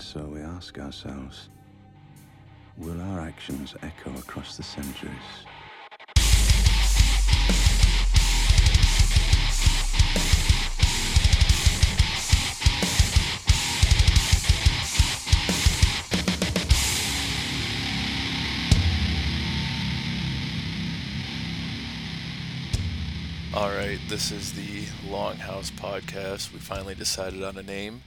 And so we ask ourselves will our actions echo across the centuries? All right, this is the Longhouse podcast. We finally decided on a name.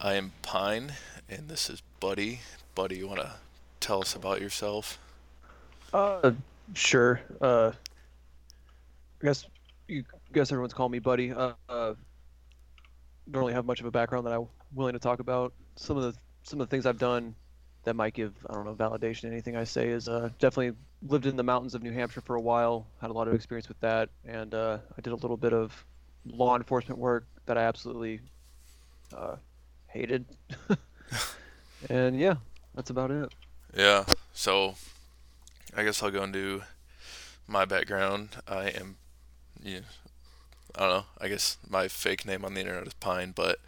I am Pine, and this is Buddy. Buddy, you want to tell us about yourself? Uh, sure. Uh, I guess you guess everyone's calling me Buddy. Uh, uh, don't really have much of a background that I'm willing to talk about. Some of the some of the things I've done that might give I don't know validation. Anything I say is uh, definitely lived in the mountains of New Hampshire for a while. Had a lot of experience with that, and uh, I did a little bit of law enforcement work that I absolutely uh, hated. and yeah, that's about it. Yeah, so I guess I'll go into my background. I am, yeah, I don't know. I guess my fake name on the internet is Pine, but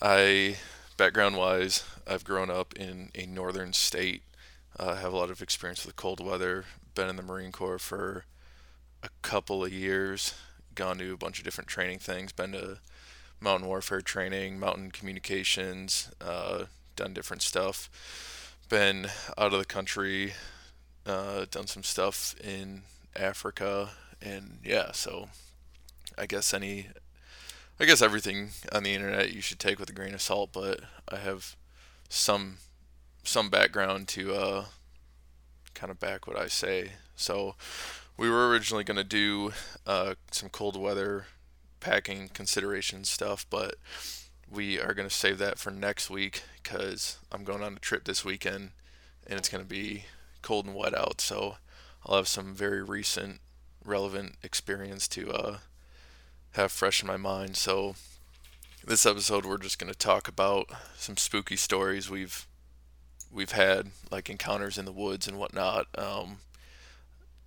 I, background wise, I've grown up in a northern state. Uh, have a lot of experience with cold weather. Been in the Marine Corps for a couple of years. Gone to a bunch of different training things. Been to mountain warfare training, mountain communications. Uh, done different stuff. Been out of the country. Uh, done some stuff in Africa, and yeah. So I guess any I guess everything on the internet you should take with a grain of salt, but I have some some background to uh, kind of back what I say. So we were originally going to do uh, some cold weather packing consideration stuff, but we are going to save that for next week because I'm going on a trip this weekend and it's going to be cold and wet out. So I'll have some very recent, relevant experience to uh, have fresh in my mind. So this episode we're just going to talk about some spooky stories we've we've had like encounters in the woods and whatnot um,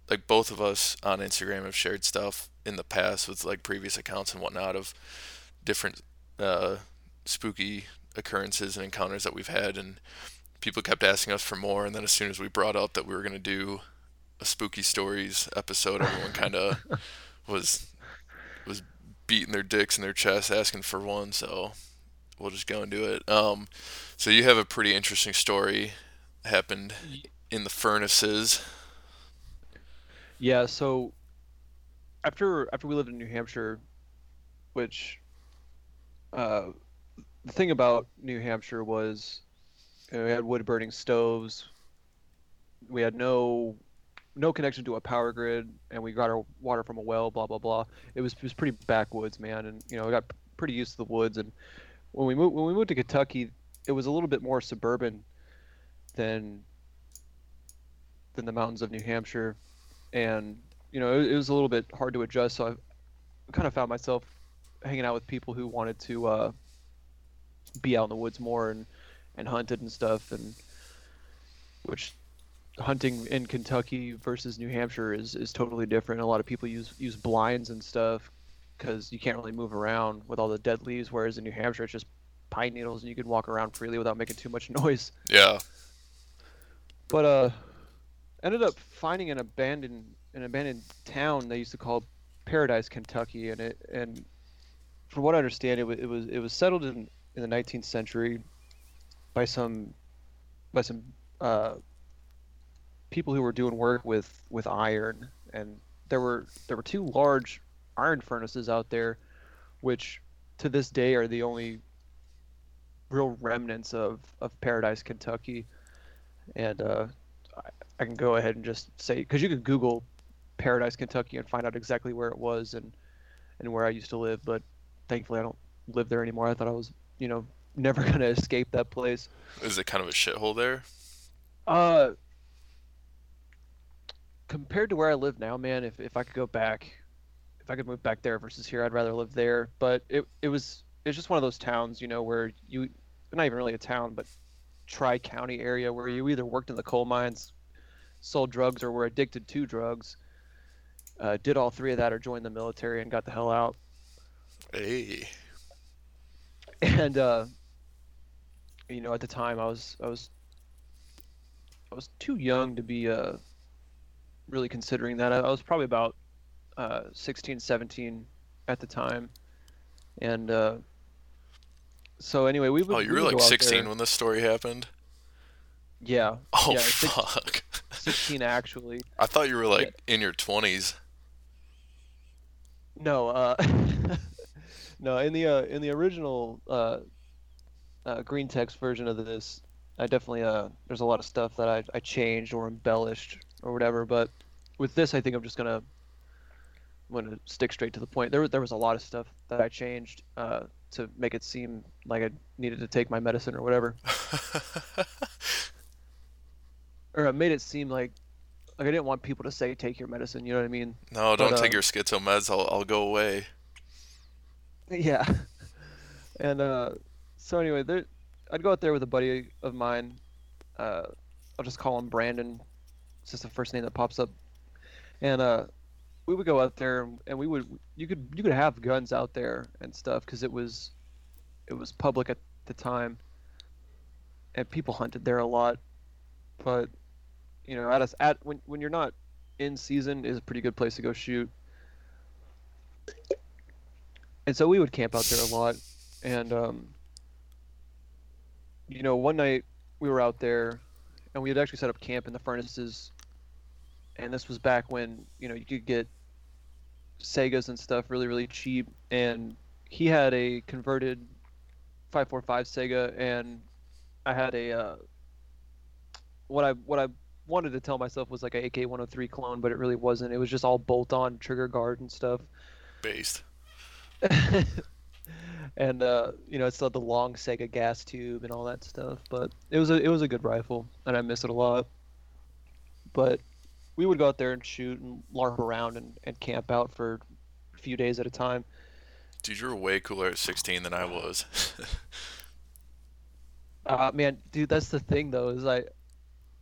like both of us on instagram have shared stuff in the past with like previous accounts and whatnot of different uh, spooky occurrences and encounters that we've had and people kept asking us for more and then as soon as we brought up that we were going to do a spooky stories episode everyone kind of was was beating their dicks in their chest asking for one, so we'll just go and do it. Um, so you have a pretty interesting story happened in the furnaces. Yeah, so after after we lived in New Hampshire, which uh, the thing about New Hampshire was you know, we had wood burning stoves. We had no no connection to a power grid, and we got our water from a well. Blah blah blah. It was it was pretty backwoods, man, and you know I got pretty used to the woods. And when we moved when we moved to Kentucky, it was a little bit more suburban than than the mountains of New Hampshire, and you know it, it was a little bit hard to adjust. So I kind of found myself hanging out with people who wanted to uh, be out in the woods more and and hunted and stuff, and which hunting in Kentucky versus New Hampshire is, is totally different. A lot of people use use blinds and stuff because you can't really move around with all the dead leaves. Whereas in New Hampshire, it's just pine needles and you can walk around freely without making too much noise. Yeah. But uh, ended up finding an abandoned an abandoned town they used to call Paradise, Kentucky, and it and from what I understand, it was it was it was settled in in the 19th century by some by some uh, people who were doing work with with iron, and there were there were two large iron furnaces out there, which to this day are the only real remnants of of Paradise, Kentucky, and uh, I, I can go ahead and just say because you could Google Paradise, Kentucky, and find out exactly where it was and and where I used to live, but thankfully I don't live there anymore. I thought I was, you know, never gonna escape that place. Is it kind of a shithole there? Uh, compared to where I live now, man, if, if I could go back, if I could move back there versus here, I'd rather live there. But it it was it's just one of those towns, you know, where you not even really a town, but tri county area where you either worked in the coal mines, sold drugs, or were addicted to drugs. Uh, did all three of that, or joined the military and got the hell out. Hey. And uh, you know, at the time I was I was I was too young to be uh really considering that. I, I was probably about uh 16, 17 at the time, and uh, so anyway, we would. Oh, you we were like 16 when this story happened. Yeah. Oh yeah, fuck! 16 actually. I thought you were like in your 20s. No, uh, no. In the uh, in the original uh, uh, green text version of this, I definitely uh, there's a lot of stuff that I I changed or embellished or whatever. But with this, I think I'm just gonna I'm gonna stick straight to the point. There there was a lot of stuff that I changed uh, to make it seem like I needed to take my medicine or whatever, or I made it seem like like I didn't want people to say take your medicine. You know what I mean? no, don't But, take uh, your schizo meds. I'll I'll go away. Yeah. And uh, so anyway, there, I'd go out there with a buddy of mine. Uh, I'll just call him Brandon. It's just the first name that pops up. And uh, we would go out there, and we would you could you could have guns out there and stuff because it was it was public at the time, and people hunted there a lot. But you know, at us at when when you're not in season is a pretty good place to go shoot. And so we would camp out there a lot, and um, you know, one night we were out there, and we had actually set up camp in the furnaces. And this was back when you know you could get Saigas and stuff really really cheap, and he had a converted 545 Saiga, and I had a uh, what I what I wanted to tell myself was like a AK-103 clone, but it really wasn't. It was just all bolt-on trigger guard and stuff. Based. and uh, you know, it's still the long Saiga gas tube and all that stuff. But it was a it was a good rifle, and I miss it a lot. But we would go out there and shoot and larp around and, and camp out for a few days at a time. Dude, you were way cooler at 16 than I was. Uh, man, dude, that's the thing though is I,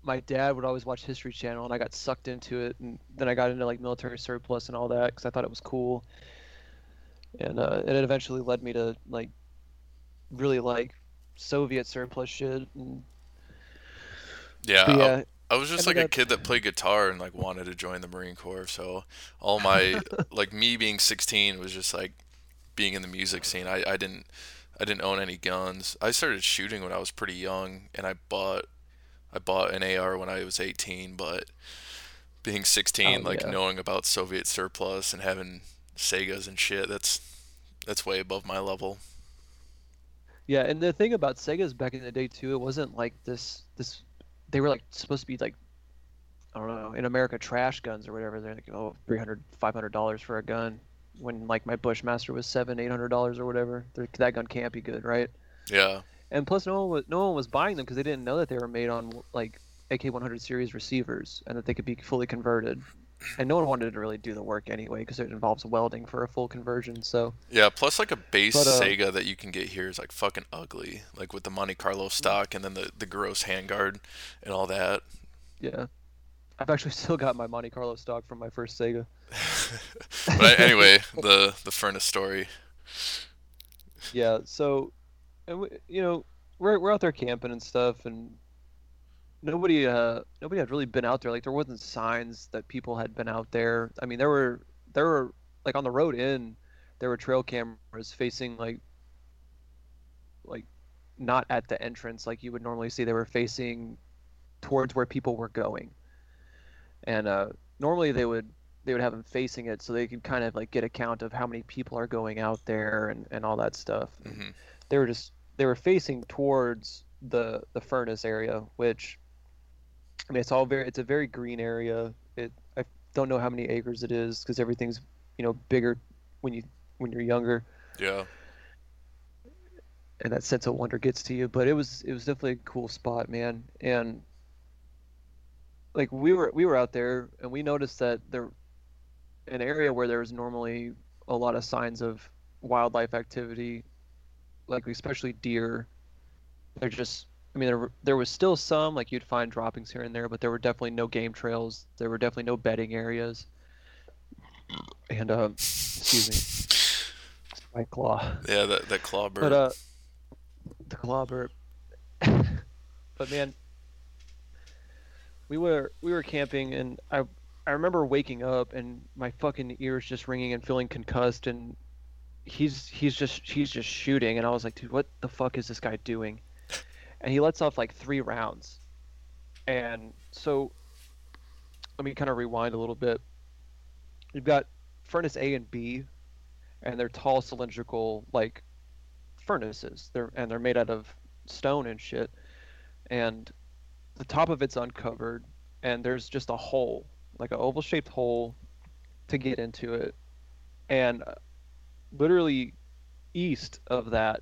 my dad would always watch History Channel, and I got sucked into it, and then I got into like military surplus and all that because I thought it was cool. And uh, and it eventually led me to like, really like Soviet surplus shit. And, yeah, but I- yeah, I was just I like a kid that played guitar and like wanted to join the Marine Corps. So all my like me being 16 was just like being in the music scene. I, I didn't I didn't own any guns. I started shooting when I was pretty young, and I bought I bought an AR when I was 18. But being 16, Oh, like yeah. knowing about Soviet surplus and having Saigas and shit, that's that's way above my level. Yeah, and the thing about Saigas back in the day too, it wasn't like this this they were like supposed to be like I don't know, in America trash guns or whatever. They're like, oh, 300 500 dollars for a gun when like my Bushmaster was 7 800 dollars or whatever. That gun can't be good, right? Yeah, And plus no one was no one was buying them because they didn't know that they were made on like AK100 series receivers and that they could be fully converted. And no one wanted to really do the work anyway because it involves welding for a full conversion. So yeah. Plus, like a base But, uh, Saiga that you can get here is like fucking ugly, like with the Monte Carlo stock and then the the gross handguard and all that. yeah, I've actually still got my Monte Carlo stock from my first Saiga. but anyway, the the furnace story. Yeah, so, and we, you know, we're we're out there camping and stuff, and nobody uh nobody had really been out there. Like there wasn't signs that people had been out there. I mean, there were there were like on the road in, there were trail cameras facing like like not at the entrance like you would normally see. They were facing towards where people were going, and uh, normally they would they would have them facing it so they could kind of like get a count of how many people are going out there and, and all that stuff. hmm They were just they were facing towards the the furnace area, which I mean it's all very it's a very green area. It I don't know how many acres it is because everything's you know bigger when you when you're younger Yeah. and that sense of wonder gets to you. But it was it was definitely a cool spot, man. And like we were we were out there and we noticed that there an area where there was normally a lot of signs of wildlife activity, like especially deer. They're just I mean there there was still some like you'd find droppings here and there, but there were definitely no game trails. There were definitely no bedding areas. And um, excuse me, my claw. Yeah, that that claw bird. But uh, the claw burp. but man, we were we were camping, and I I remember waking up and my fucking ears just ringing and feeling concussed, and he's he's just he's just shooting, and I was like, dude, what the fuck is this guy doing? And he lets off like three rounds, and so let me kind of rewind a little bit. You've got furnace A and B, and they're tall cylindrical like furnaces. They're and they're made out of stone and shit. And the top of it's uncovered, and there's just a hole, like an oval shaped hole, to get into it. And literally east of that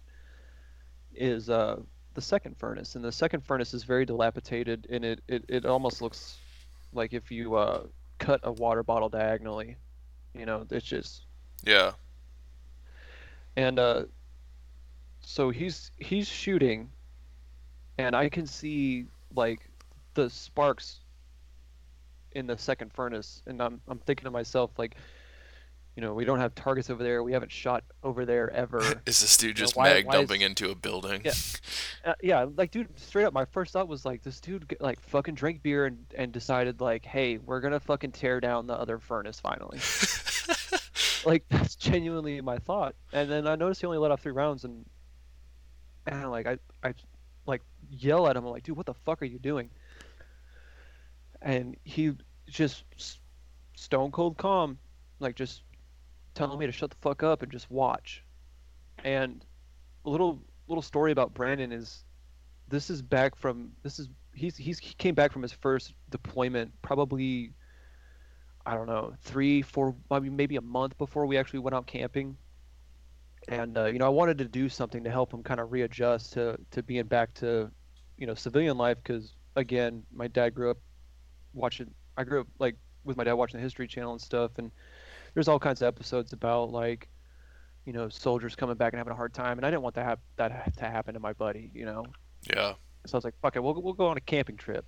is uh, the second furnace, and the second furnace is very dilapidated, and it it, it almost looks like if you uh, cut a water bottle diagonally. You know, it's just Yeah. and uh, so he's he's shooting, and I can see like the sparks in the second furnace, and I'm I'm thinking to myself like, you know, we don't have targets over there. We haven't shot over there ever. Is this dude know, just why- mag why is- dumping into a building? Yeah. uh, yeah, like dude, straight up, my first thought was like, this dude like fucking drank beer and and decided like, hey, we're gonna fucking tear down the other furnace finally. like that's genuinely my thought. And then I noticed he only let off three rounds, and and like I I like yell at him, I'm like, dude, what the fuck are you doing? And he just stone cold calm, like just telling me to shut the fuck up and just watch. And a little little story about Brandon is this is back from this is he's he's he came back from his first deployment probably I don't know three four maybe a month before we actually went out camping, and uh, you know I wanted to do something to help him kind of readjust to to being back to you know civilian life because again my dad grew up watching I grew up like with my dad watching the History Channel and stuff and there's all kinds of episodes about like you know soldiers coming back and having a hard time and I didn't want that hap- that to happen to my buddy you know Yeah. so I was like, fuck it, we'll, we'll go on a camping trip.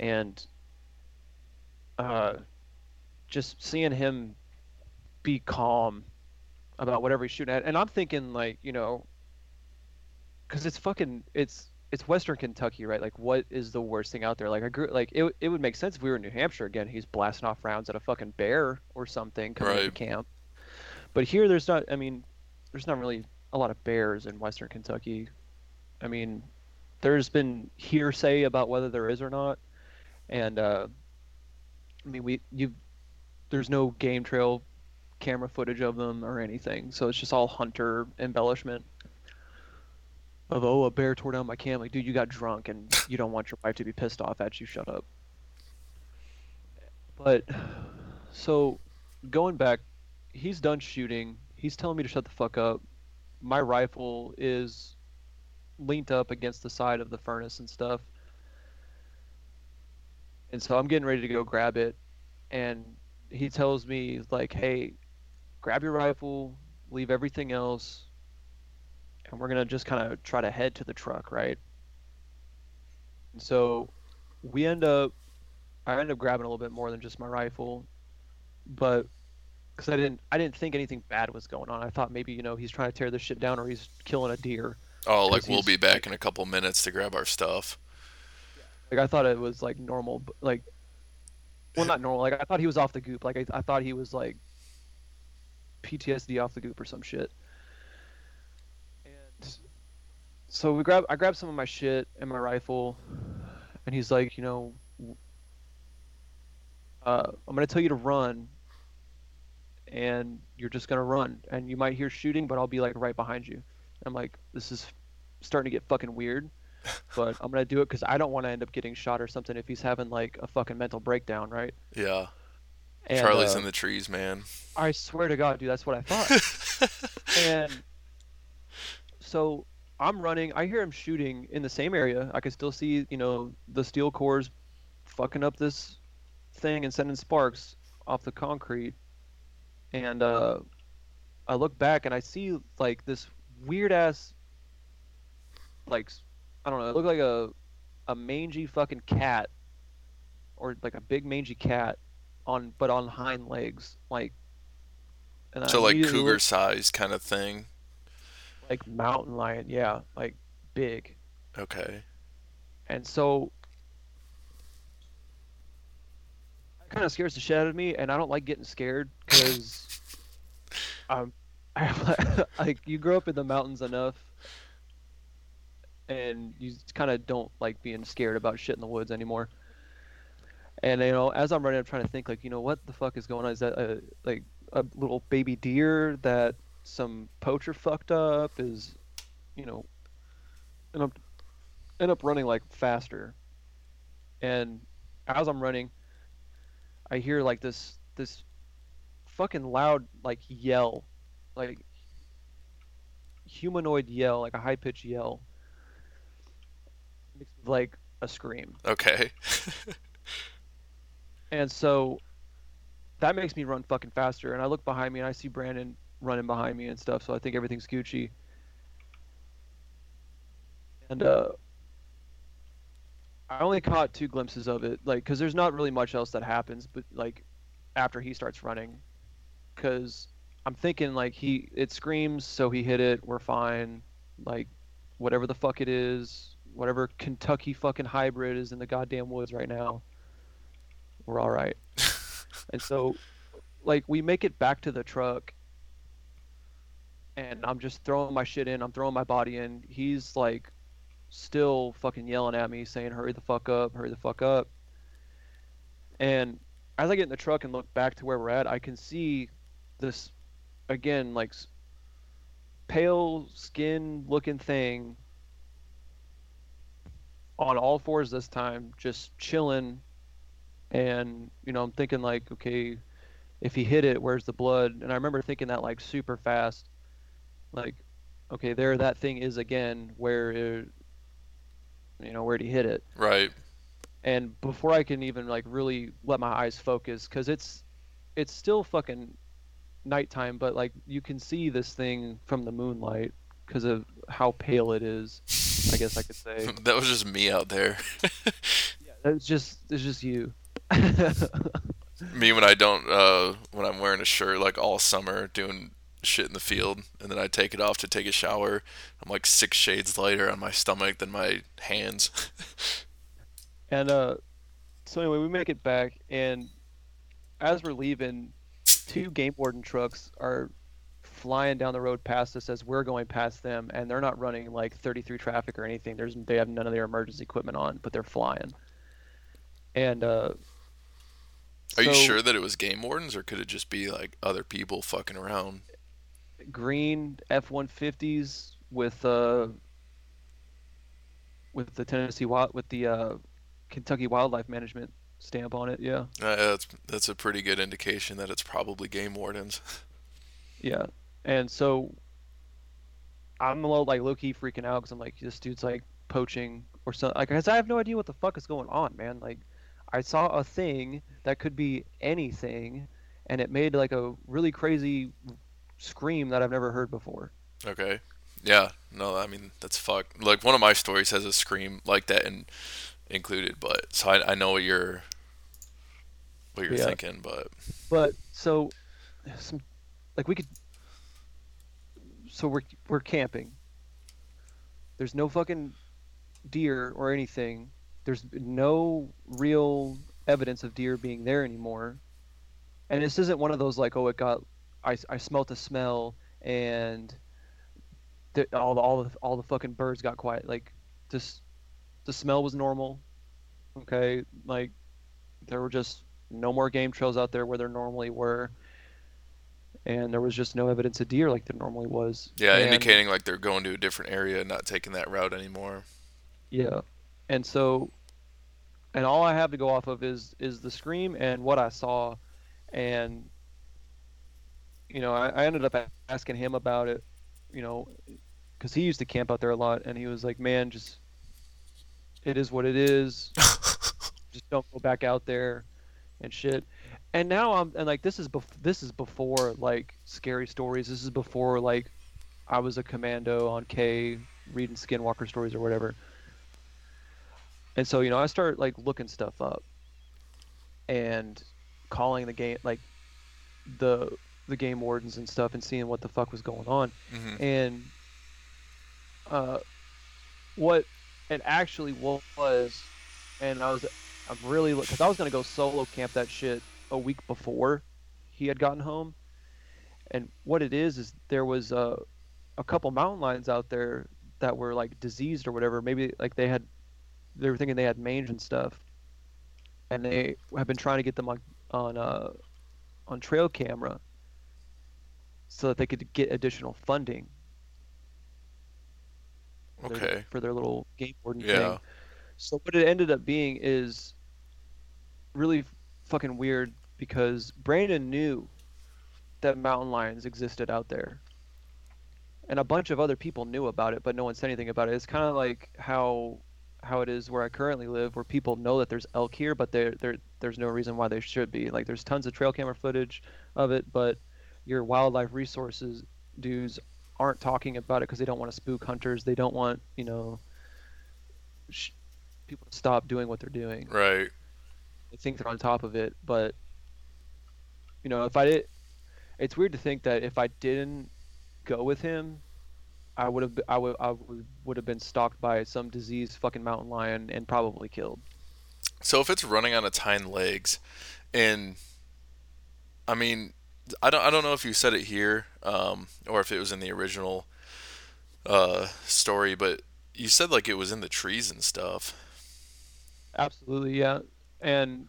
And uh, just seeing him be calm about whatever he's shooting at. And I'm thinking, like, you know, because it's fucking, it's, it's Western Kentucky, right? Like, what is the worst thing out there? Like, I grew, like, it, it would make sense if we were in New Hampshire again. He's blasting off rounds at a fucking bear or something coming into Right. camp. But here, there's not, I mean, there's not really a lot of bears in Western Kentucky. I mean, there's been hearsay about whether there is or not, and uh, I mean, we you there's no game trail camera footage of them or anything, so it's just all hunter embellishment. Of oh, a bear tore down my camp. Like, dude, you got drunk and you don't want your wife to be pissed off at you. Shut up. But so going back, he's done shooting. He's telling me to shut the fuck up. My rifle is leaned up against the side of the furnace and stuff. And so I'm getting ready to go grab it. And he tells me, like, hey, grab your rifle, leave everything else, and we're going to just kind of try to head to the truck, right? And so we end up, I end up grabbing a little bit more than just my rifle, but because I didn't, I didn't think anything bad was going on. I thought maybe, you know, he's trying to tear this shit down or he's killing a deer. Oh, like we'll be back in a couple minutes to grab our stuff. Like I thought it was like normal, like, well, not normal. Like I thought he was off the goop. Like I, I thought he was like PTSD off the goop or some shit. And so we grab, I grabbed some of my shit and my rifle, and he's like, you know, uh, I'm gonna tell you to run, and you're just gonna run, and you might hear shooting, but I'll be like right behind you. I'm like, this is starting to get fucking weird but I'm gonna do it because I don't want to end up getting shot or something if he's having like a fucking mental breakdown, right? Yeah. And, Charlie's uh, in the trees, man. I swear to God, dude, that's what I thought. and so I'm running. I hear him shooting in the same area. I can still see, you know, the steel cores fucking up this thing and sending sparks off the concrete. And uh, I look back and I see like this weird ass, like I don't know, it looked like a a mangy fucking cat, or like a big mangy cat, on but on hind legs, like. And I so like cougar looked- sized kind of thing. Like mountain lion, yeah, like big. Okay. and so it kind of scares the shit out of me, and I don't like getting scared because um, I, like you grow up in the mountains enough, and you kind of don't like being scared about shit in the woods anymore. And you know, as I'm running, I'm trying to think like, you know, what the fuck is going on? Is that a like a little baby deer that some poacher fucked up? Is you know, and I'm end up running like faster, and as I'm running, I hear like this this fucking loud like yell, like humanoid yell, like a high pitched yell, like a scream. Okay. And so that makes me run fucking faster. And I look behind me and I see Brandon running behind me and stuff. So I think everything's Gucci. And uh, I only caught two glimpses of it, like, because there's not really much else that happens, but like after he starts running, because I'm thinking like he it screams, so he hit it, we're fine, like whatever the fuck it is, whatever Kentucky fucking hybrid is in the goddamn woods right now we're all right. and so, like, we make it back to the truck, and I'm just throwing my shit in. I'm throwing my body in. He's like, still fucking yelling at me, saying, "Hurry the fuck up! Hurry the fuck up!" And as I get in the truck and look back to where we're at, I can see this again, like pale skin looking thing on all fours this time, just chilling and you know i'm thinking like okay if he hit it where's the blood and i remember thinking that like super fast like okay there that thing is again where it, you know where he hit it? Right. And before i can even like really let my eyes focus because it's it's still fucking nighttime but like you can see this thing from the moonlight because of how pale it is i guess i could say. That was just me out there. Yeah it's just it's just you. Me when I don't uh, when I'm wearing a shirt like all summer doing shit in the field and then I take it off to take a shower. I'm like six shades lighter on my stomach than my hands. and uh so anyway, we make it back and as we're leaving, two game warden trucks are flying down the road past us as we're going past them and they're not running like 33 traffic or anything. There's they have none of their emergency equipment on, but they're flying. And uh are so, you sure that it was game wardens, or could it just be like other people fucking around? Green F one fifties with uh with the Tennessee wild with the uh, Kentucky Wildlife Management stamp on it. Yeah. Uh, that's that's a pretty good indication that it's probably game wardens. yeah, and so I'm a little like low key freaking out because I'm like this dude's like poaching or something. Like, cause I have no idea what the fuck is going on, man. Like, I saw a thing that could be anything, and it made like a really crazy scream that I've never heard before. Okay. Yeah. No, I mean that's fuck. Like one of my stories has a scream like that and included, but so I, I know what you're what you're yeah. thinking, but but so some like we could so we're we're camping. There's no fucking deer or anything there's no real evidence of deer being there anymore. And this isn't one of those like, oh, it got, I, I smelt a smell and the, all the all the all the fucking birds got quiet. Like, just the smell was normal. Okay, like there were just no more game trails out there where there normally were and there was just no evidence of deer like there normally was. Yeah, and, indicating like they're going to a different area, not taking that route anymore. Yeah, and so and all I have to go off of is is the scream and what I saw, and you know I, I ended up asking him about it, you know, because he used to camp out there a lot, and he was like, "Man, just it is what it is. just don't go back out there and shit." And now I'm and like this is bef- this is before like scary stories. This is before like I was a commando on K reading Skinwalker stories or whatever. And so, you know, I start like looking stuff up and calling the game like the the game wardens and stuff and seeing what the fuck was going on. Mm-hmm. And uh what it actually was, and I was, I'm really because I was gonna go solo camp that shit a week before he had gotten home, and what it is is there was a, a couple mountain lions out there that were like diseased or whatever. Maybe like they had, they were thinking they had mange and stuff, and they have been trying to get them on on uh on trail camera so that they could get additional funding for their- Okay. for their little game warden Yeah. thing. So what it ended up being is really fucking weird because Brandon knew that mountain lions existed out there. And a bunch of other people knew about it, but no one said anything about it. It's kind of like how how it is where I currently live, where people know that there's elk here, but there there there's no reason why they should be. Like there's tons of trail camera footage of it, but your wildlife resources dudes aren't talking about it because they don't want to spook hunters. They don't want you know sh- people to stop doing what they're doing. Right. They think they're on top of it, but you know if I did, it's weird to think that if I didn't go with him, I would have I would I would would have been stalked by some diseased fucking mountain lion and probably killed. So if it's running on its hind legs, and I mean, I don't I don't know if you said it here, um, or if it was in the original uh, story, but you said like it was in the trees and stuff. Absolutely, yeah. And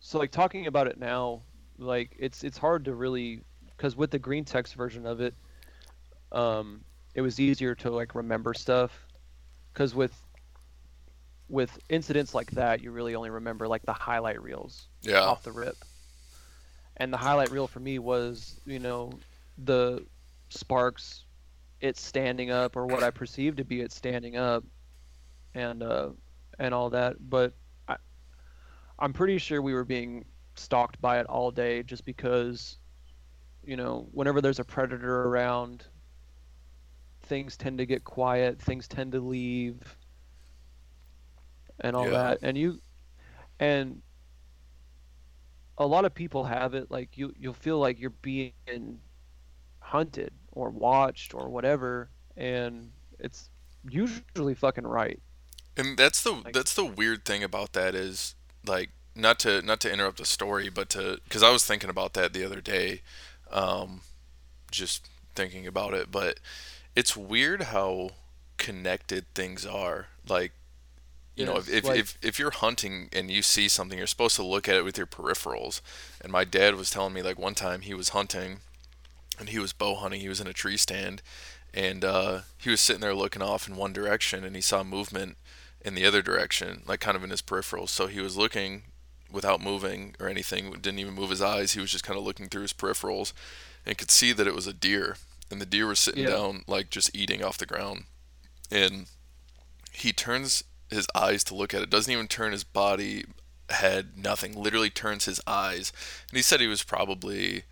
so like talking about it now, like it's it's hard to really because with the green text version of it, um, it was easier to like remember stuff. Because with with incidents like that, you really only remember like the highlight reels Yeah. off the rip. And the highlight reel for me was, you know, the sparks, it standing up, or what I perceived to be it standing up, and uh, and all that. But I, I'm pretty sure we were being stalked by it all day, just because, you know, whenever there's a predator around, things tend to get quiet, things tend to leave, and all Yeah. that. And you, and a lot of people have it like you you'll feel like you're being hunted or watched or whatever and it's usually fucking right And that's the Like- that's the weird thing about that is like not to not to interrupt the story, but to because I was thinking about that the other day, um, just thinking about it. But it's weird how connected things are. Like you know, if if, like- if if you're hunting and you see something, you're supposed to look at it with your peripherals. And my dad was telling me like one time he was hunting, and he was bow hunting. He was in a tree stand, and uh, he was sitting there looking off in one direction, and he saw movement in the other direction, like kind of in his peripherals. So he was looking without moving or anything. Didn't even move his eyes. He was just kind of looking through his peripherals, and could see that it was a deer, and the deer was sitting Yeah. down like just eating off the ground, and he turns his eyes to look at it. Doesn't even turn his body, head, nothing. Literally turns his eyes. And he said he was probably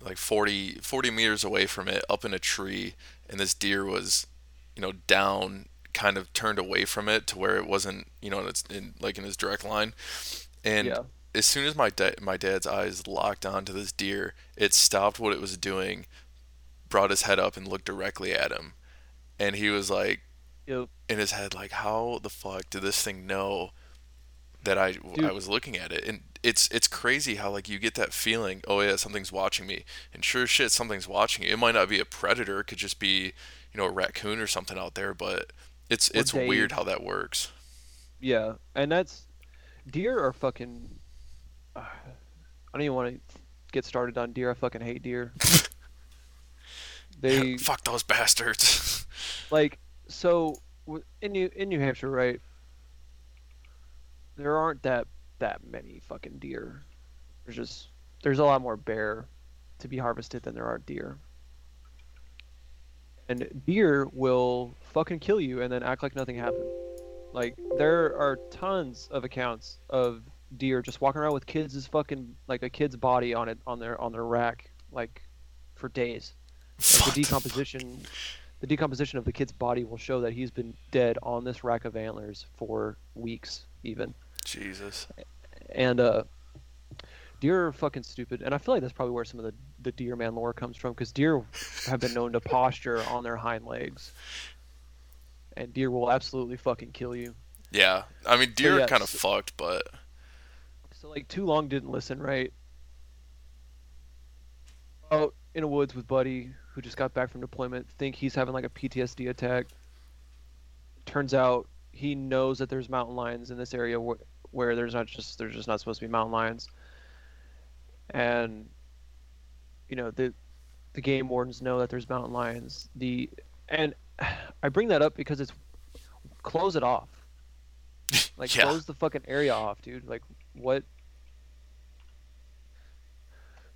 like 40, 40 meters away from it, up in a tree, and this deer was, you know, down, kind of turned away from it to where it wasn't, you know, it's in like in his direct line. And Yeah. as soon as my da- my dad's eyes locked onto this deer, it stopped what it was doing, brought his head up and looked directly at him, and he was like, Yep. in his head like how the fuck did this thing know that I I was looking at it? And it's it's crazy how like you get that feeling oh yeah something's watching me. And sure shit something's watching you. It might not be a predator it could just be you know a raccoon or something out there but it's Or it's weird how that works. Yeah and that's deer are fucking uh, i don't even want to get started on deer i fucking hate deer. They fuck those bastards. Like so in New in New Hampshire, right? There aren't that that many fucking deer. There's just there's a lot more bear to be harvested than there are deer. And deer will fucking kill you and then act like nothing happened. Like there are tons of accounts of deer just walking around with kids' fucking like a kid's body on it on their on their rack like for days. Like the decomposition the decomposition of the kid's body will show that he's been dead on this rack of antlers for weeks even. Jesus. And uh deer are fucking stupid and i feel like that's probably where some of the, the deer man lore comes from because deer have been known to posture on their hind legs. And deer will absolutely fucking kill you. Yeah, I mean deer yeah, are kind of so- fucked, but So like too long didn't listen, right? Out in the woods with Buddy, who just got back from deployment, think he's having like a PTSD attack. Turns out he knows that there's mountain lions in this area where, where there's not just there's just not supposed to be mountain lions. And you know the the game wardens know that there's mountain lions. The and I bring that up because it's close it off. Like Yeah. close the fucking area off, dude. Like what?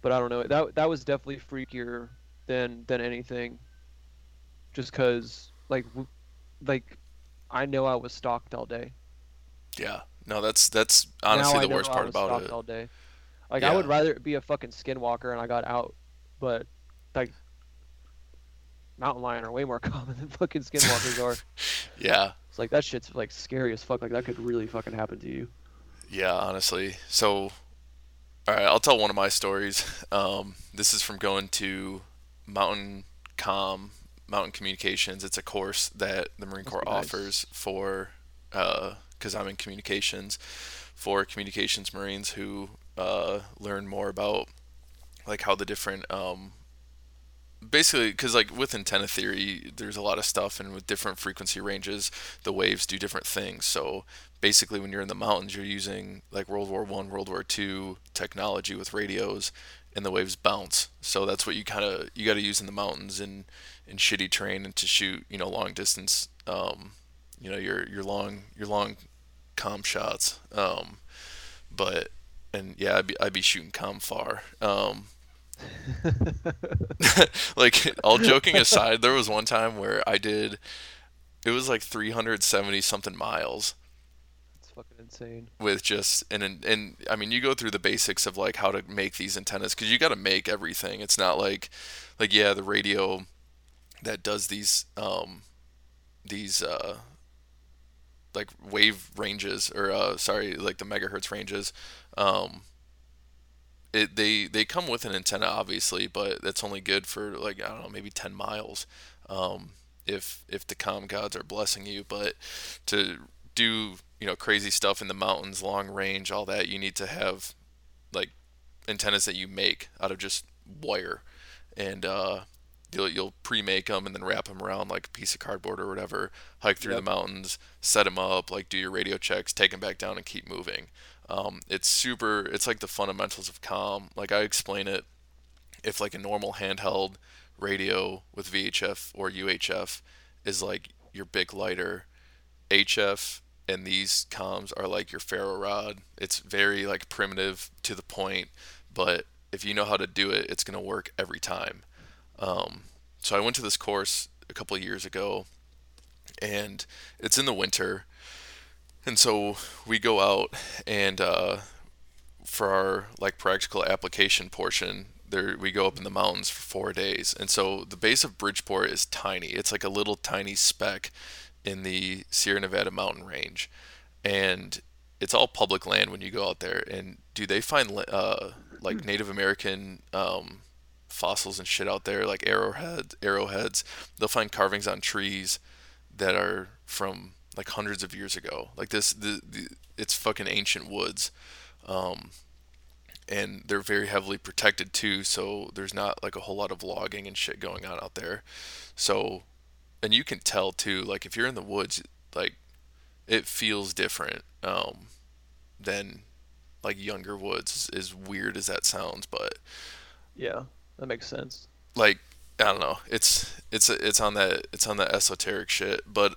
But I don't know. That that was definitely freakier than than anything. Just cause like w- like I know I was stalked all day. yeah, no, that's that's honestly I the worst I part was about stalked it. All day. Like I would rather be a fucking skinwalker and I got out, but like mountain lion are way more common than fucking skinwalkers are. Yeah, It's like that shit's like scary as fuck. Like that could really fucking happen to you. Yeah, honestly. So, all right, I'll tell one of my stories. Um, this is from going to Mountain Com, Mountain Communications. It's a course that the Marine Corps nice. offers for, because I'm in communications, for communications Marines who uh, learn more about like how the different um, basically because like with antenna theory there's a lot of stuff and with different frequency ranges the waves do different things. So basically when you're in the mountains you're using like world war one world war two technology with radios and the waves bounce. So that's what you kind of you got to use in the mountains and in shitty terrain and to shoot you know long distance um, you know your your long your long com shots. Um, but and yeah I'd be, I'd be shooting com far. Um, like all joking aside there was one time where i did it was like 370 something miles It's fucking insane. with just and and, and i mean you go through the basics of like how to make these antennas because you got to make everything it's not like like yeah the radio that does these um these uh like wave ranges or uh sorry like the megahertz ranges um it they they come with an antenna obviously but that's only good for like i don't know maybe 10 miles um if if the com gods are blessing you. But to do you know crazy stuff in the mountains long range all that you need to have like antennas that you make out of just wire. And uh you'll you'll pre-make them and then wrap them around like a piece of cardboard or whatever hike through Yep. the mountains set them up like do your radio checks take them back down and keep moving um, it's super it's like the fundamentals of com like i explain it if like a normal handheld radio with vhf or uhf is like your big lighter HF and these comms are like your ferro rod. It's very like primitive to the point, but if you know how to do it, it's gonna work every time. Um, so I went to this course a couple years ago, and it's in the winter, and so we go out and uh, for our like practical application portion there we go up in the mountains for four days. And so the base of bridgeport is tiny. It's like a little tiny speck in the sierra nevada mountain range. And it's all public land when you go out there. And do they find uh, like native american um, fossils and shit out there like arrowheads, arrowheads? They'll find carvings on trees that are from like hundreds of years ago like this the, the it's fucking ancient woods um, and they're very heavily protected too so there's not like a whole lot of logging and shit going on out there so and you can tell too like if you're in the woods like it feels different um, than like younger woods as weird as that sounds but Yeah, that makes sense. like I don't know. It's it's it's on that it's on that esoteric shit. But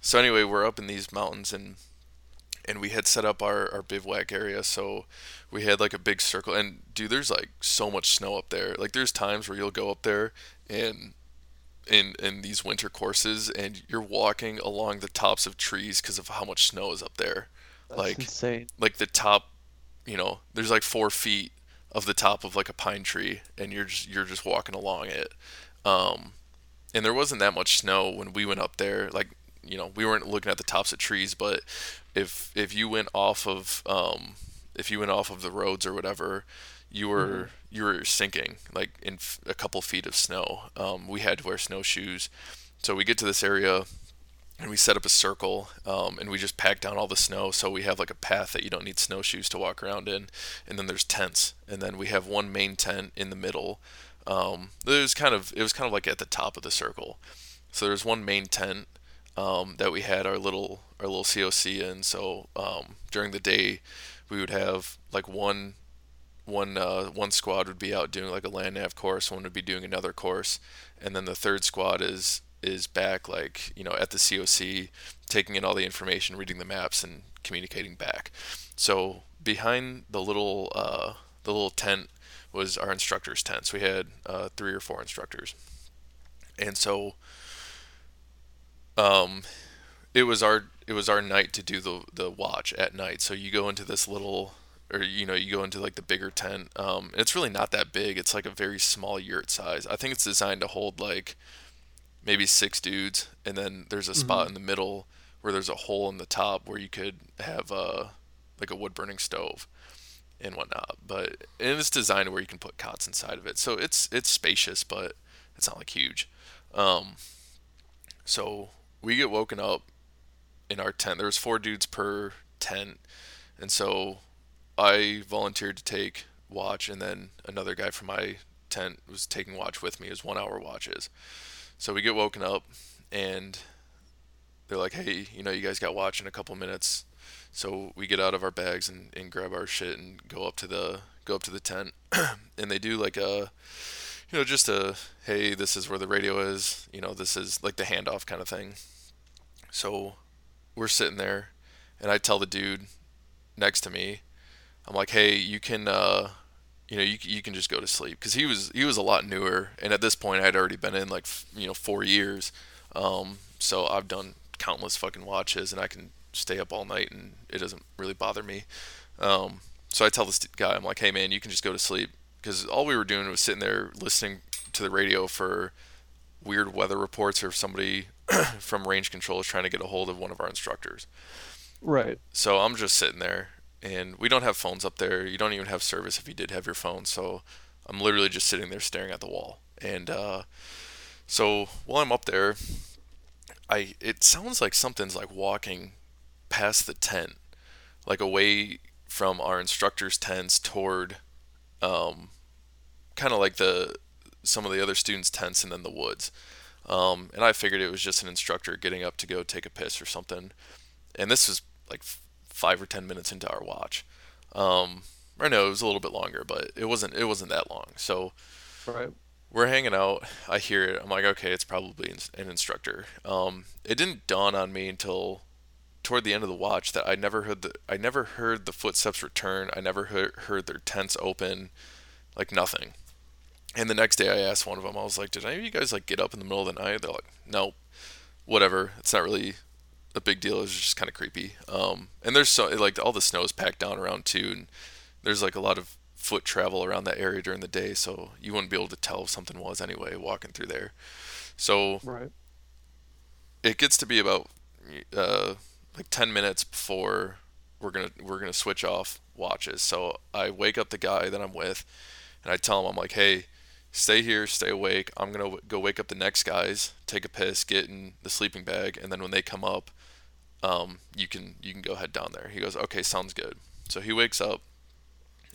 so anyway, we're up in these mountains and and we had set up our, our bivouac area. So we had like a big circle and dude there's like so much snow up there. Like there's times where you'll go up there and in in these winter courses and you're walking along the tops of trees because of how much snow is up there. That's like insane. like the top you know there's like four feet of the top of like a pine tree and you're just you're just walking along it. Um and there wasn't that much snow when we went up there. Like you know we weren't looking at the tops of trees but if if you went off of um if you went off of the roads or whatever you were you were sinking like in f- a couple feet of snow. Um we had to wear snowshoes. So we get to this area and we set up a circle um, and we just pack down all the snow. So we have like a path that you don't need snowshoes to walk around in. And then there's tents. And then we have one main tent in the middle. Um, it was kind of it was kind of like at the top of the circle. So there's one main tent um, that we had our little our little coc in. So um, during the day we would have like one one uh, one squad would be out doing like a land nav course one would be doing another course and then the third squad is is back like you know at the COC taking in all the information reading the maps and communicating back. So behind the little uh, the little tent was our instructors tent. So we had uh, three or four instructors. And so um it was our it was our night to do the the watch at night so you go into this little or you know you go into like the bigger tent um, it's really not that big it's like a very small yurt size i think it's designed to hold like maybe six dudes, and then there's a spot mm-hmm. in the middle where there's a hole in the top where you could have a uh, like a wood burning stove and whatnot. But and it's designed where you can put cots inside of it, so it's it's spacious, but it's not like huge. Um, so we get woken up in our tent. There's four dudes per tent, and so I volunteered to take watch, and then another guy from my tent was taking watch with me as one hour watches. So we get woken up and they're like, hey, you know, you guys got watch in a couple minutes. So we get out of our bags and, and grab our shit and go up to the go up to the tent and they do like a you know just a hey this is where the radio is you know this is like the handoff kind of thing. So we're sitting there and i tell the dude next to me i'm like hey you can uh you know, you, you can just go to sleep. Because he was he was a lot newer, and at this point I'd already been in like you know four years, um, so I've done countless fucking watches, and I can stay up all night, and it doesn't really bother me. Um, so I tell this guy, I'm like, hey man, you can just go to sleep because all we were doing was sitting there listening to the radio for weird weather reports or if somebody from range control is trying to get a hold of one of our instructors. Right. So I'm just sitting there and we don't have phones up there. You don't even have service if you did have your phone. So I'm literally just sitting there staring at the wall. And uh, so while I'm up there, I it sounds like something's like walking past the tent, like away from our instructors' tents toward, um, kind of like the some of the other students' tents and then the woods. Um, and I figured it was just an instructor getting up to go take a piss or something. And this was like five or ten minutes into our watch. Um, I know it was a little bit longer, but it wasn't it wasn't that long. So right. we're hanging out. I hear it. I'm like, okay, it's probably an instructor. Um, it didn't dawn on me until toward the end of the watch that I never heard the I never heard the footsteps return. I never heard heard their tents open, like nothing. And the next day, I asked one of them. I was like, "Did any of you guys like get up in the middle of the night?" They're like, "Nope, whatever. It's not really a big deal. It's just kind of creepy. Um, and there's so like all the snow is packed down around too, and there's like a lot of foot travel around that area during the day, so you wouldn't be able to tell if something was anyway walking through there. So right. it gets to be about uh, like 10 minutes before we're gonna we're gonna switch off watches. So I wake up the guy that I'm with, and I tell him I'm like, hey stay here, stay awake. I'm gonna go wake up the next guys, take a piss, get in the sleeping bag, and then when they come up, um, you can you can go head down there. He goes, okay, sounds good. So he wakes up.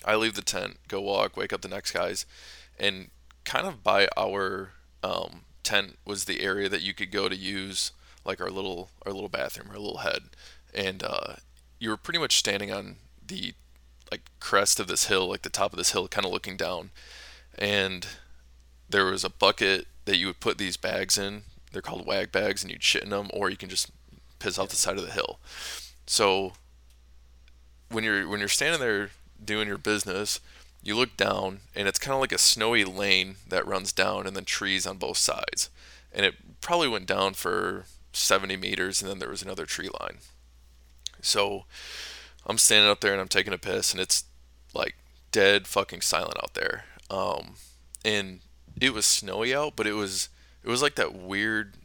I leave the tent, go walk, wake up the next guys, and kind of by our um, tent was the area that you could go to use like our little our little bathroom, our little head, and uh, you were pretty much standing on the like crest of this hill, like the top of this hill, kind of looking down, and there was a bucket that you would put these bags in. They're called wag bags, and you'd shit in them, or you can just piss off the side of the hill. So when you're when you're standing there doing your business, you look down, and it's kind of like a snowy lane that runs down, and then trees on both sides. And it probably went down for 70 meters, and then there was another tree line. So I'm standing up there and I'm taking a piss, and it's like dead fucking silent out there. Um, and it was snowy out, but it was it was like that weird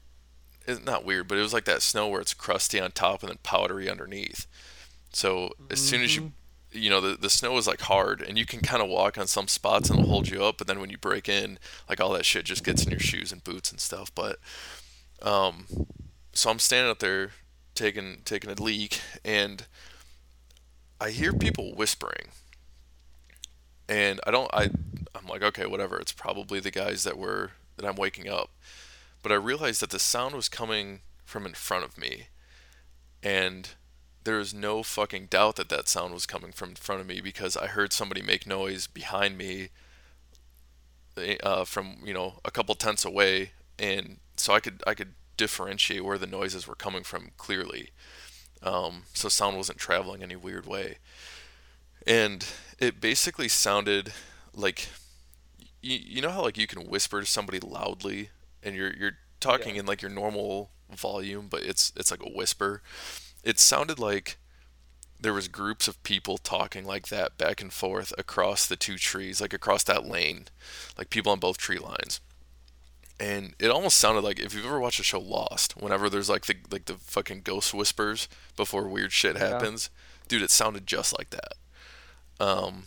it's not weird, but it was like that snow where it's crusty on top and then powdery underneath. So as mm-hmm. soon as you mm-hmm. you know the, the snow is like hard and you can kind of walk on some spots and it'll hold you up but then when you break in like all that shit just gets in your shoes and boots and stuff but um so I'm standing up there taking taking a leak, and I hear people whispering, and I don't. I I'm like, okay, whatever. It's probably the guys that were that I'm waking up, but I realized that the sound was coming from in front of me, and there is no fucking doubt that that sound was coming from in front of me because I heard somebody make noise behind me eh, uh, from you know a couple tents away, and so I could I could differentiate where the noises were coming from clearly. Um, so sound wasn't traveling any weird way, and it basically sounded like you, you know how like you can whisper to somebody loudly and you're you're talking Yeah. in like your normal volume, but it's it's like a whisper. It sounded like there was groups of people talking like that back and forth across the two trees, like across that lane, like people on both tree lines. And it almost sounded like if you've ever watched the show Lost, whenever there's like the like the fucking ghost whispers before weird shit Yeah. happens, dude, it sounded just like that. Um,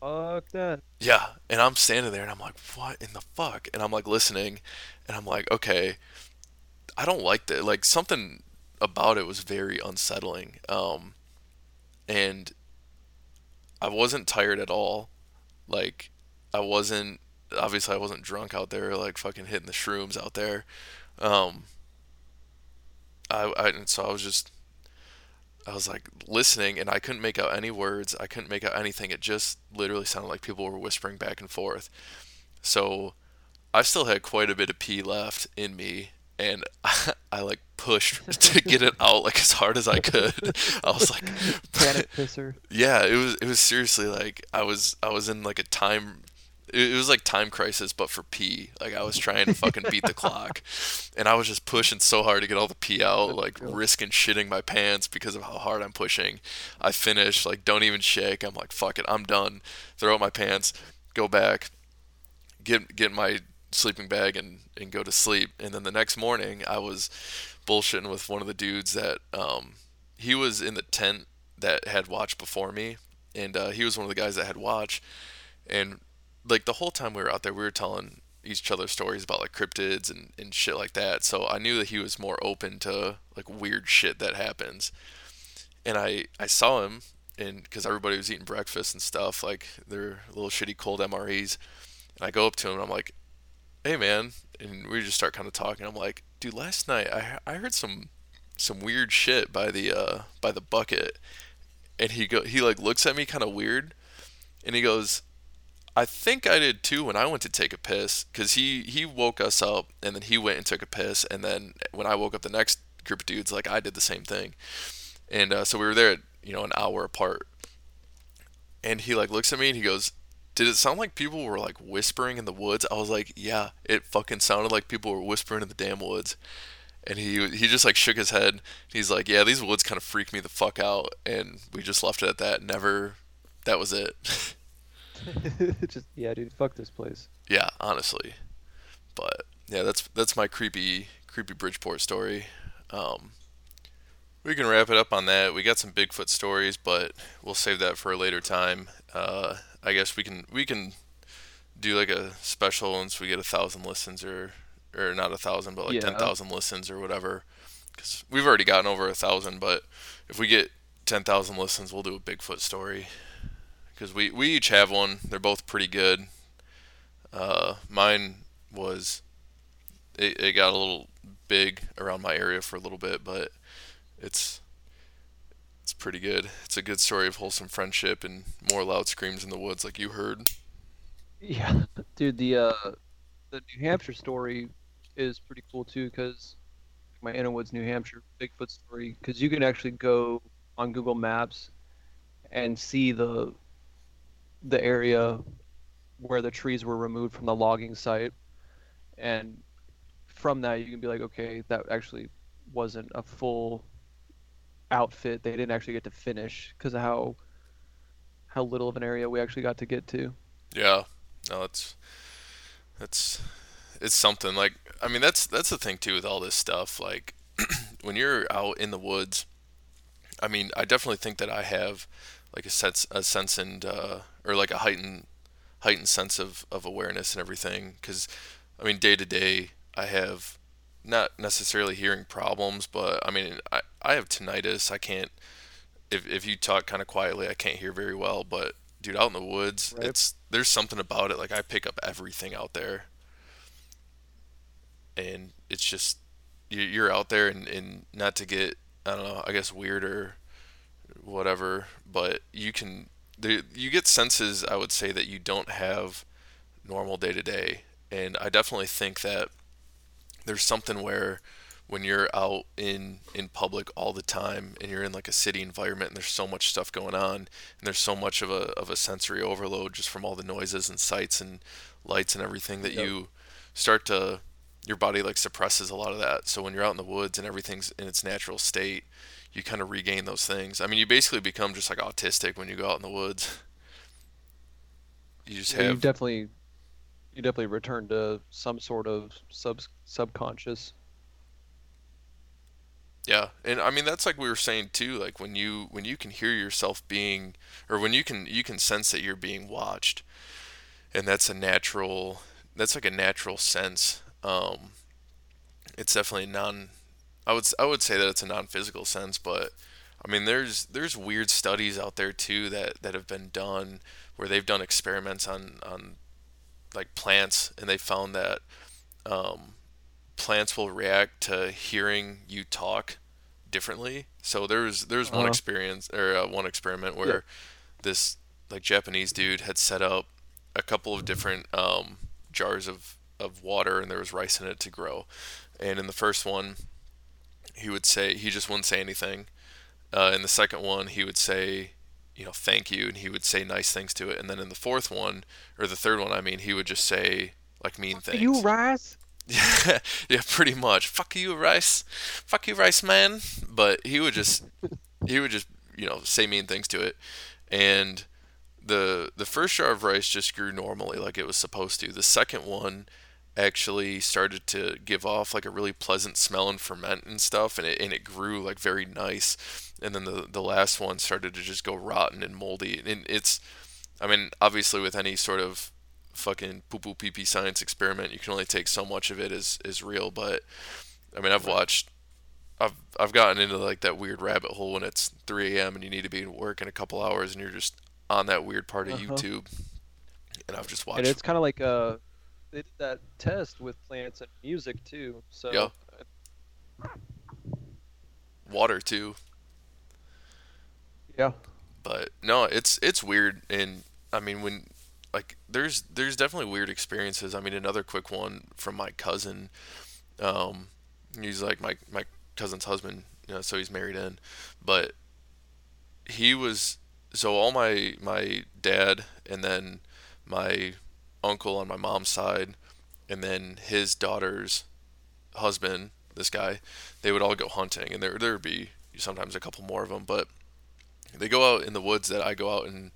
Fuck that. yeah, and I'm standing there and I'm like, what in the fuck? And I'm like listening, and I'm like, okay, I don't like that. Like something about it was very unsettling. Um, and I wasn't tired at all. Like I wasn't obviously I wasn't drunk out there like fucking hitting the shrooms out there. Um, I, I and so I was just I was like listening and I couldn't make out any words. I couldn't make out anything. It just literally sounded like people were whispering back and forth. So I still had quite a bit of pee left in me and I, I like pushed to get it out like as hard as I could. I was like Panic pisser. yeah, it was it was seriously like I was I was in like a time it was like time crisis but for pee. Like I was trying to fucking beat the clock. And I was just pushing so hard to get all the pee out, like risking shitting my pants because of how hard I'm pushing. I finish, like don't even shake. I'm like fuck it, I'm done. Throw out my pants, go back, get get my sleeping bag and and go to sleep. And then the next morning I was bullshitting with one of the dudes that um he was in the tent that had watched before me and uh, he was one of the guys that had watch and like the whole time we were out there we were telling each other stories about like cryptids and, and shit like that. So i knew that he was more open to like weird shit that happens. And i i saw him and because everybody was eating breakfast and stuff like their little shitty cold mres and i go up to him and i'm like hey man. And we just start kind of talking. I'm like dude last night i i heard some some weird shit by the uh by the bucket. And he go he like looks at me kind of weird. And he goes I think I did too when I went to take a piss because he he woke us up and then he went and took a piss and then when I woke up the next group of dudes like I did the same thing. And uh, so we were there you know an hour apart. And he like looks at me and he goes did it sound like people were like whispering in the woods? I was like yeah it fucking sounded like people were whispering in the damn woods. And he he just like shook his head. He's like yeah these woods kind of freak me the fuck out and we just left it at that. Never that was it Just yeah, dude. Fuck this place. yeah honestly but yeah that's that's my creepy creepy bridgeport story um we can wrap it up on that we got some bigfoot stories but we'll save that for a later time uh i guess we can we can do like a special once we get a thousand listens or or not a thousand but like Yeah. 10,000 listens or whatever because we've already gotten over a thousand but if we get 10,000 listens we'll do a bigfoot story because we, we each have one they're both pretty good uh, mine was it, it got a little big around my area for a little bit, but it's it's pretty good. It's a good story of wholesome friendship and more loud screams in the woods, like you heard. Yeah, dude. The uh, the New Hampshire story is pretty cool too, because my innawoods, New Hampshire Bigfoot story, because you can actually go on Google Maps and see the the area where the trees were removed from the logging site, and from that you can be like, okay, that actually wasn't a full outfit. They didn't actually get to finish because of how how little of an area we actually got to get to. Yeah, no, it's that's it's something. Like I mean, that's that's the thing too with all this stuff. Like when you're out in the woods, I mean, I definitely think that I have like a sense a sense and uh, or like a heightened heightened sense of, of awareness and everything because I mean day to day I have not necessarily hearing problems, but I mean, I, I have tinnitus. I can't, if, if you talk kind of quietly, I can't hear very well. But dude, out in the woods, Right. it's there's something about it. Like I pick up everything out there, and it's just you- you're out there, and, and not to get I don't know, I guess weird or whatever, but you can there you get senses I would say that you don't have normal day to day, and I definitely think that there's something where when you're out in in public all the time and you're in like a city environment and there's so much stuff going on and there's so much of a of a sensory overload just from all the noises and sights and lights and everything that Yep. you start to your body like suppresses a lot of that. So when you're out in the woods and everything's in its natural state, you kind of regain those things. I mean, you basically become just like autistic when you go out in the woods. You just Yeah, you have definitely you definitely return to some sort of sub subconscious. Yeah, and I mean that's like we were saying too. Like when you when you can hear yourself being, or when you can you can sense that you're being watched, and that's a natural. That's like a natural sense. Um, it's definitely non. I would I would say that it's a non-physical sense, but I mean there's there's weird studies out there too that that have been done where they've done experiments on on like plants and they found that um, plants will react to hearing you talk differently. So there's was there was one Uh-huh. experience or uh, one experiment where this like Japanese dude had set up a couple of different um, jars of of water and there was rice in it to grow. And in the first one, he would say he just wouldn't say anything. Uh, in the second one, he would say, you know, thank you, and he would say nice things to it. And then in the fourth one, or the third one, I mean, he would just say like mean things. You Rice? Yeah, yeah, pretty much. Fuck you, Rice. Fuck you, Rice man. But he would just, he would just, you know, say mean things to it, and the the first jar of rice just grew normally like it was supposed to. The second one actually started to give off like a really pleasant smell and ferment and stuff, and it and it grew like very nice. And then the the last one started to just go rotten and moldy, and it's, I mean, obviously with any sort of fucking poo poo pee pee science experiment, you can only take so much of it as is real. But I mean, I've watched, I've I've gotten into like that weird rabbit hole when it's 3 a.m. and you need to be at work in a couple hours, and you're just on that weird part of Uh-huh. YouTube, and I've just watched. And it's kind of like uh, they did that test with plants and music too. So Yeah. water too. yeah, but no it's it's weird and i mean when like there's there's definitely weird experiences i mean another quick one from my cousin um he's like my my cousin's husband you know so he's married in but he was so all my my dad and then my uncle on my mom's side and then his daughter's husband this guy they would all go hunting and there there would be sometimes a couple more of them but they go out in the woods that I go out and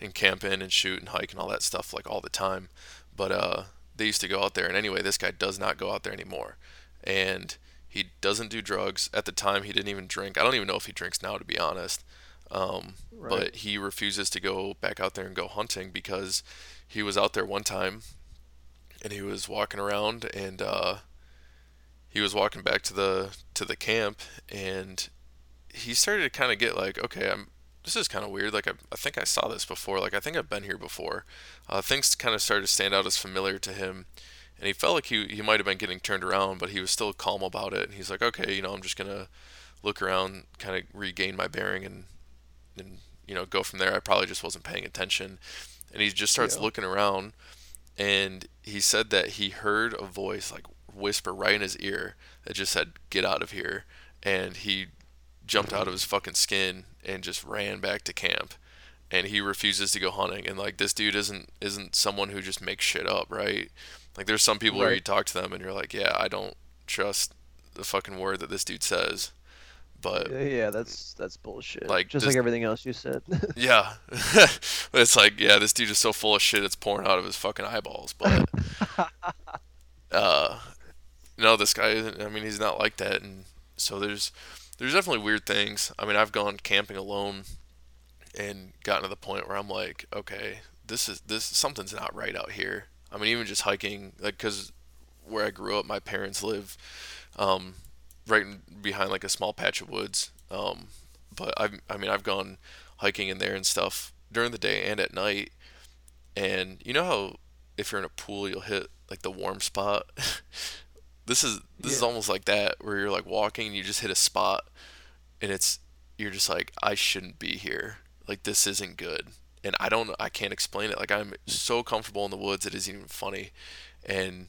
and camp in and shoot and hike and all that stuff like all the time. But uh, they used to go out there, and anyway, this guy does not go out there anymore, and he doesn't do drugs. At the time, he didn't even drink. I don't even know if he drinks now, to be honest. Um, Right. But he refuses to go back out there and go hunting because he was out there one time, and he was walking around and uh, he was walking back to the to the camp and he started to kind of get like, okay, I'm this is kind of weird. Like I, I think I saw this before. Like I think I've been here before. Uh, things kind of started to stand out as familiar to him, and he felt like he he might have been getting turned around, but he was still calm about it. And he's like, okay, you know, I'm just gonna look around, kind of regain my bearing, and and you know go from there. I probably just wasn't paying attention, and he just starts Yeah. looking around, and he said that he heard a voice like whisper right in his ear that just said, "Get out of here," and he jumped out of his fucking skin and just ran back to camp and he refuses to go hunting and like this dude isn't isn't someone who just makes shit up right? Like there's some people where you talk to them and you're like yeah i don't trust the fucking word that this dude says but yeah, that's that's bullshit. Like, just this- like everything else you said. yeah it's like yeah this dude is so full of shit it's pouring out of his fucking eyeballs but uh no this guy isn't i mean he's not like that and so there's there's definitely weird things i mean i've gone camping alone and gotten to the point where i'm like okay this is this something's not right out here i mean even just hiking like because where I grew up, my parents live um, right behind like a small patch of woods. Um, but I've, I mean, I've gone hiking in there and stuff during the day and at night. And you know how if you're in a pool, you'll hit like the warm spot. this is this is almost like that where you're like walking and you just hit a spot and it's you're just like I shouldn't be here. Like this isn't good. And I don't I can't explain it. Like I'm so comfortable in the woods it isn't even funny. And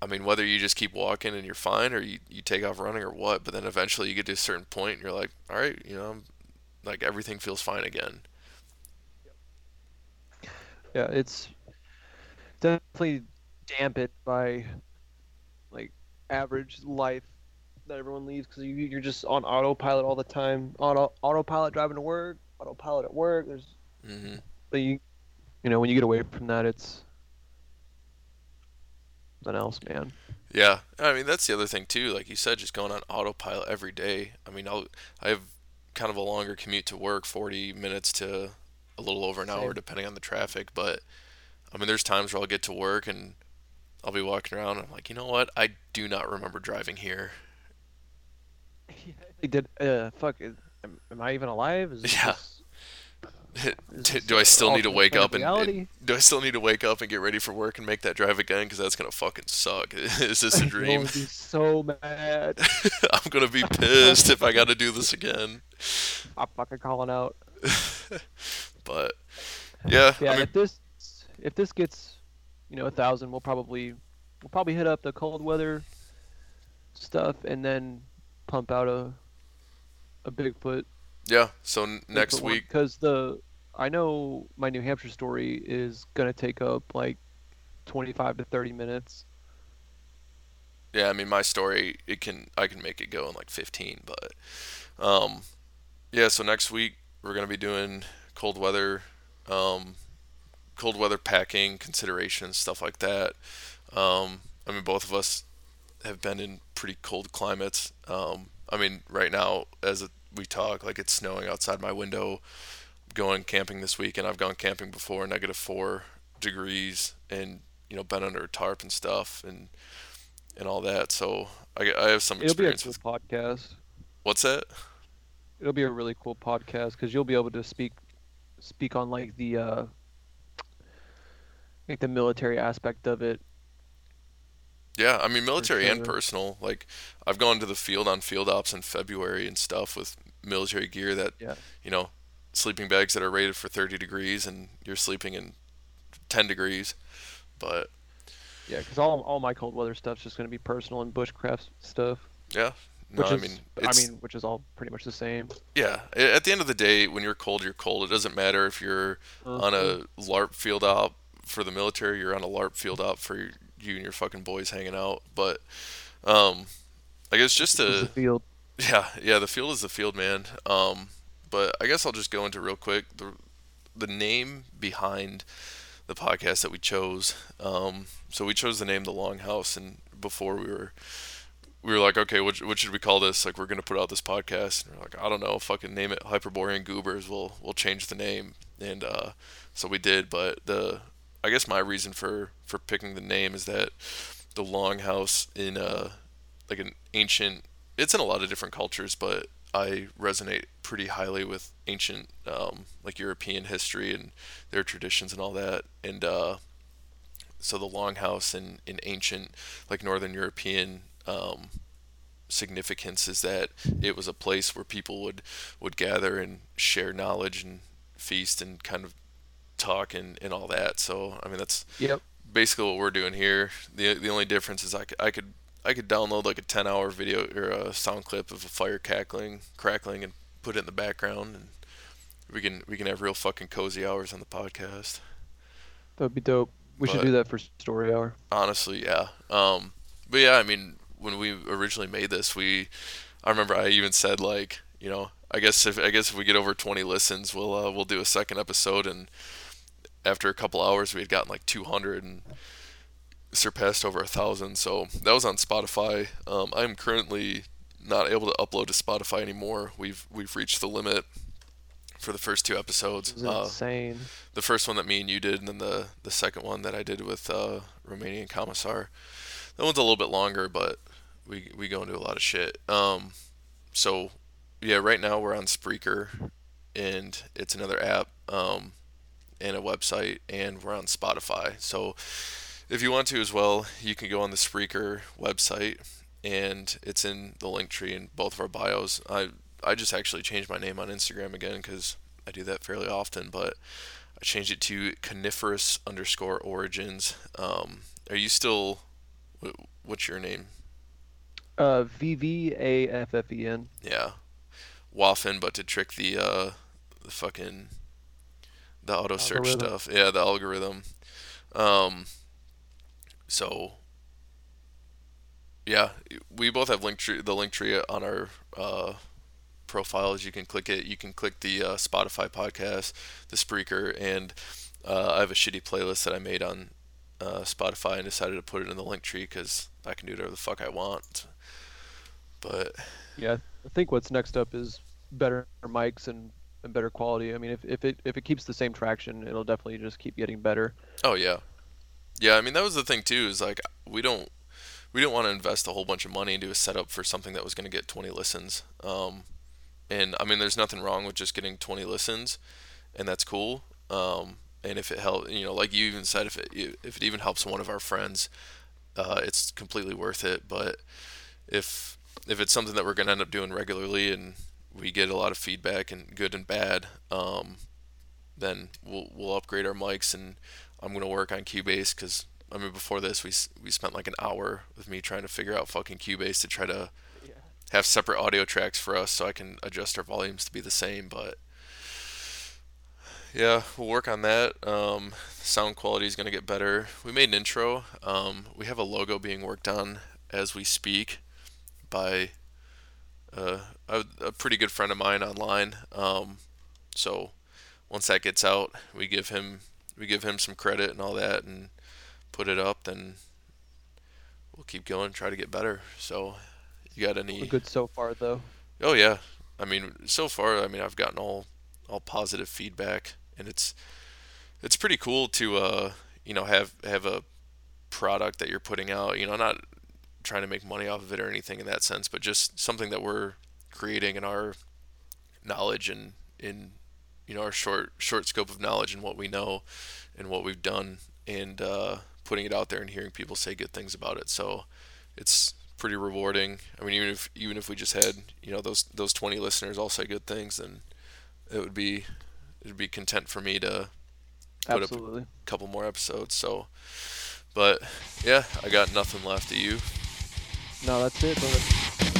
I mean whether you just keep walking and you're fine or you, you take off running or what, but then eventually you get to a certain point and you're like, all right, you know, I'm, like everything feels fine again. Yeah, it's definitely dampened by like average life that everyone leads because you, you're just on autopilot all the time. Auto autopilot driving to work, autopilot at work. There's hmm but you, you know, when you get away from that, it's something else, man. Yeah, I mean that's the other thing too. Like you said, just going on autopilot every day. I mean, I'll I have kind of a longer commute to work, forty minutes to a little over an hour, depending on the traffic. But I mean, there's times where I'll get to work and I'll be walking around. And I'm like, you know what? I do not remember driving here. Like, did uh fuck? Am, am I even alive? Is Yeah. just- is do, this do I still need to wake up and, and do I still need to wake up and get ready for work and make that drive again? Because that's gonna fucking suck. Is this a dream? be so mad. I'm gonna be pissed if I got to do this again. I'm fucking calling out. But yeah, Yeah, I mean, if this if this gets, you know, a thousand, we'll probably we'll probably hit up the cold weather stuff and then pump out a a Bigfoot yeah. So n- next week, because the I know my New Hampshire story is gonna take up like twenty five to thirty minutes. Yeah, I mean my story it can I can make it go in like 15, but um yeah, so next week we're going to be doing cold weather um cold weather packing considerations, stuff like that. Um I mean both of us have been in pretty cold climates. Um I mean right now as it, we talk like it's snowing outside my window going camping this week and I've gone camping before negative 4 degrees and you know been under a tarp and stuff and and all that. So I, I have some It'll be a experience cool with podcast. what's that? It'll be a really cool podcast because you'll be able to speak speak on like the uh like the military aspect of it. Yeah, I mean military and personal. Like I've gone to the field on field ops in February and stuff with military gear that Yeah. you know sleeping bags that are rated for 30 degrees and you're sleeping in 10 degrees. But Yeah, because all all my cold weather stuff's just gonna be personal and bushcraft stuff, yeah, no, which I is mean I mean which is all pretty much the same. yeah. At the end of the day, when you're cold, you're cold. It doesn't matter if you're on a uh-huh. LARP field op for the military, you're on a LARP field op for you and your fucking boys hanging out. But um, I guess just to field. Yeah, yeah, the field is the field, man. Um, but I guess I'll just go into real quick the the name behind the podcast that we chose. Um, so we chose the name The Longhouse, and before we were we were like, okay, what, what should we call this? Like, we're gonna put out this podcast, and we're like, I don't know, fucking name it Hyperborean Goobers. We'll we'll change the name, and uh, so we did. But the I guess my reason for for picking the name is that the Longhouse in a like an ancient it's in a lot of different cultures, but I resonate pretty highly with ancient, um, like European history and their traditions and all that. And uh, so the longhouse in, in ancient, like Northern European um, significance is that it was a place where people would, would gather and share knowledge and feast and kind of talk and, and all that. So, I mean, that's Yep. basically what we're doing here. the The only difference is I could I could I could download like a ten hour video or a sound clip of a fire cackling crackling and put it in the background, and we can we can have real fucking cozy hours on the podcast. That'd be dope. We should do that for story hour. Honestly, yeah. Um, but yeah, I mean, when we originally made this, we I remember I even said like you know I guess if I guess if we get over twenty listens, we'll uh, we'll do a second episode and. After a couple hours, we had gotten like 200 and surpassed over a thousand. So that was on Spotify. Um, I'm currently not able to upload to Spotify anymore. We've we've reached the limit for the first two episodes. Uh, insane. the first one that me and you did, and then the the second one that I did with uh, Romanian Commissar. that one's a little bit longer, but we we go into a lot of shit. Um, so yeah, right now we're on Spreaker, and it's another app, um, and a website, and we're on Spotify. So if you want to as well, you can go on the Spreaker website, and it's in the link tree in both of our bios. I I just actually changed my name on Instagram again because I do that fairly often, but I changed it to coniferous underscore origins. Um, are you still? What's your name? Uh, V V A F F E N. Yeah, Waffen, but to trick the uh, the fucking the auto search Algorithm. stuff. Yeah, the algorithm. Um, so yeah, we both have link tree, the link tree on our uh, profiles. You can click it. You can click the uh, Spotify podcast, the Spreaker, and uh, I have a shitty playlist that I made on uh, Spotify and decided to put it in the link tree because I can do whatever the fuck I want. But Yeah, I think what's next up is better mics and, and better quality. I mean, if, if it if it keeps the same traction, it'll definitely just keep getting better. oh yeah, yeah. I mean that was the thing too. Is like we don't we didn't want to invest a whole bunch of money into a setup for something that was going to get 20 listens. Um, and I mean, there's nothing wrong with just getting 20 listens, and that's cool. Um, and if it helps, you know, like you even said, if it if it even helps one of our friends, uh, it's completely worth it. But if if it's something that we're gonna end up doing regularly and we get a lot of feedback and good and bad, um, then we'll we'll upgrade our mics and I'm gonna work on Cubase because I mean before this we we spent like an hour with me trying to figure out fucking Cubase to try to have separate audio tracks for us so I can adjust our volumes to be the same. But yeah, we'll work on that. Um, sound quality is gonna get better. We made an intro. Um, we have a logo being worked on as we speak by uh, a, a pretty good friend of mine online. Um, so once that gets out, we give him we give him some credit and all that, and put it up. Then we'll keep going, try to get better. So you got any? We're good so far, though. Oh yeah, I mean, so far, I mean, I've gotten all all positive feedback, and it's it's pretty cool to uh, you know have have a product that you're putting out. You know, not trying to make money off of it or anything in that sense, but just something that we're creating and our knowledge and in you know our short short scope of knowledge and what we know and what we've done, and uh, putting it out there and hearing people say good things about it. So it's pretty rewarding. I mean, even if even if we just had you know those those 20 listeners all say good things, then it would be it would be content for me to put up Absolutely. a couple more episodes. So, but yeah, I got nothing left. Do you? No, that's it. brother.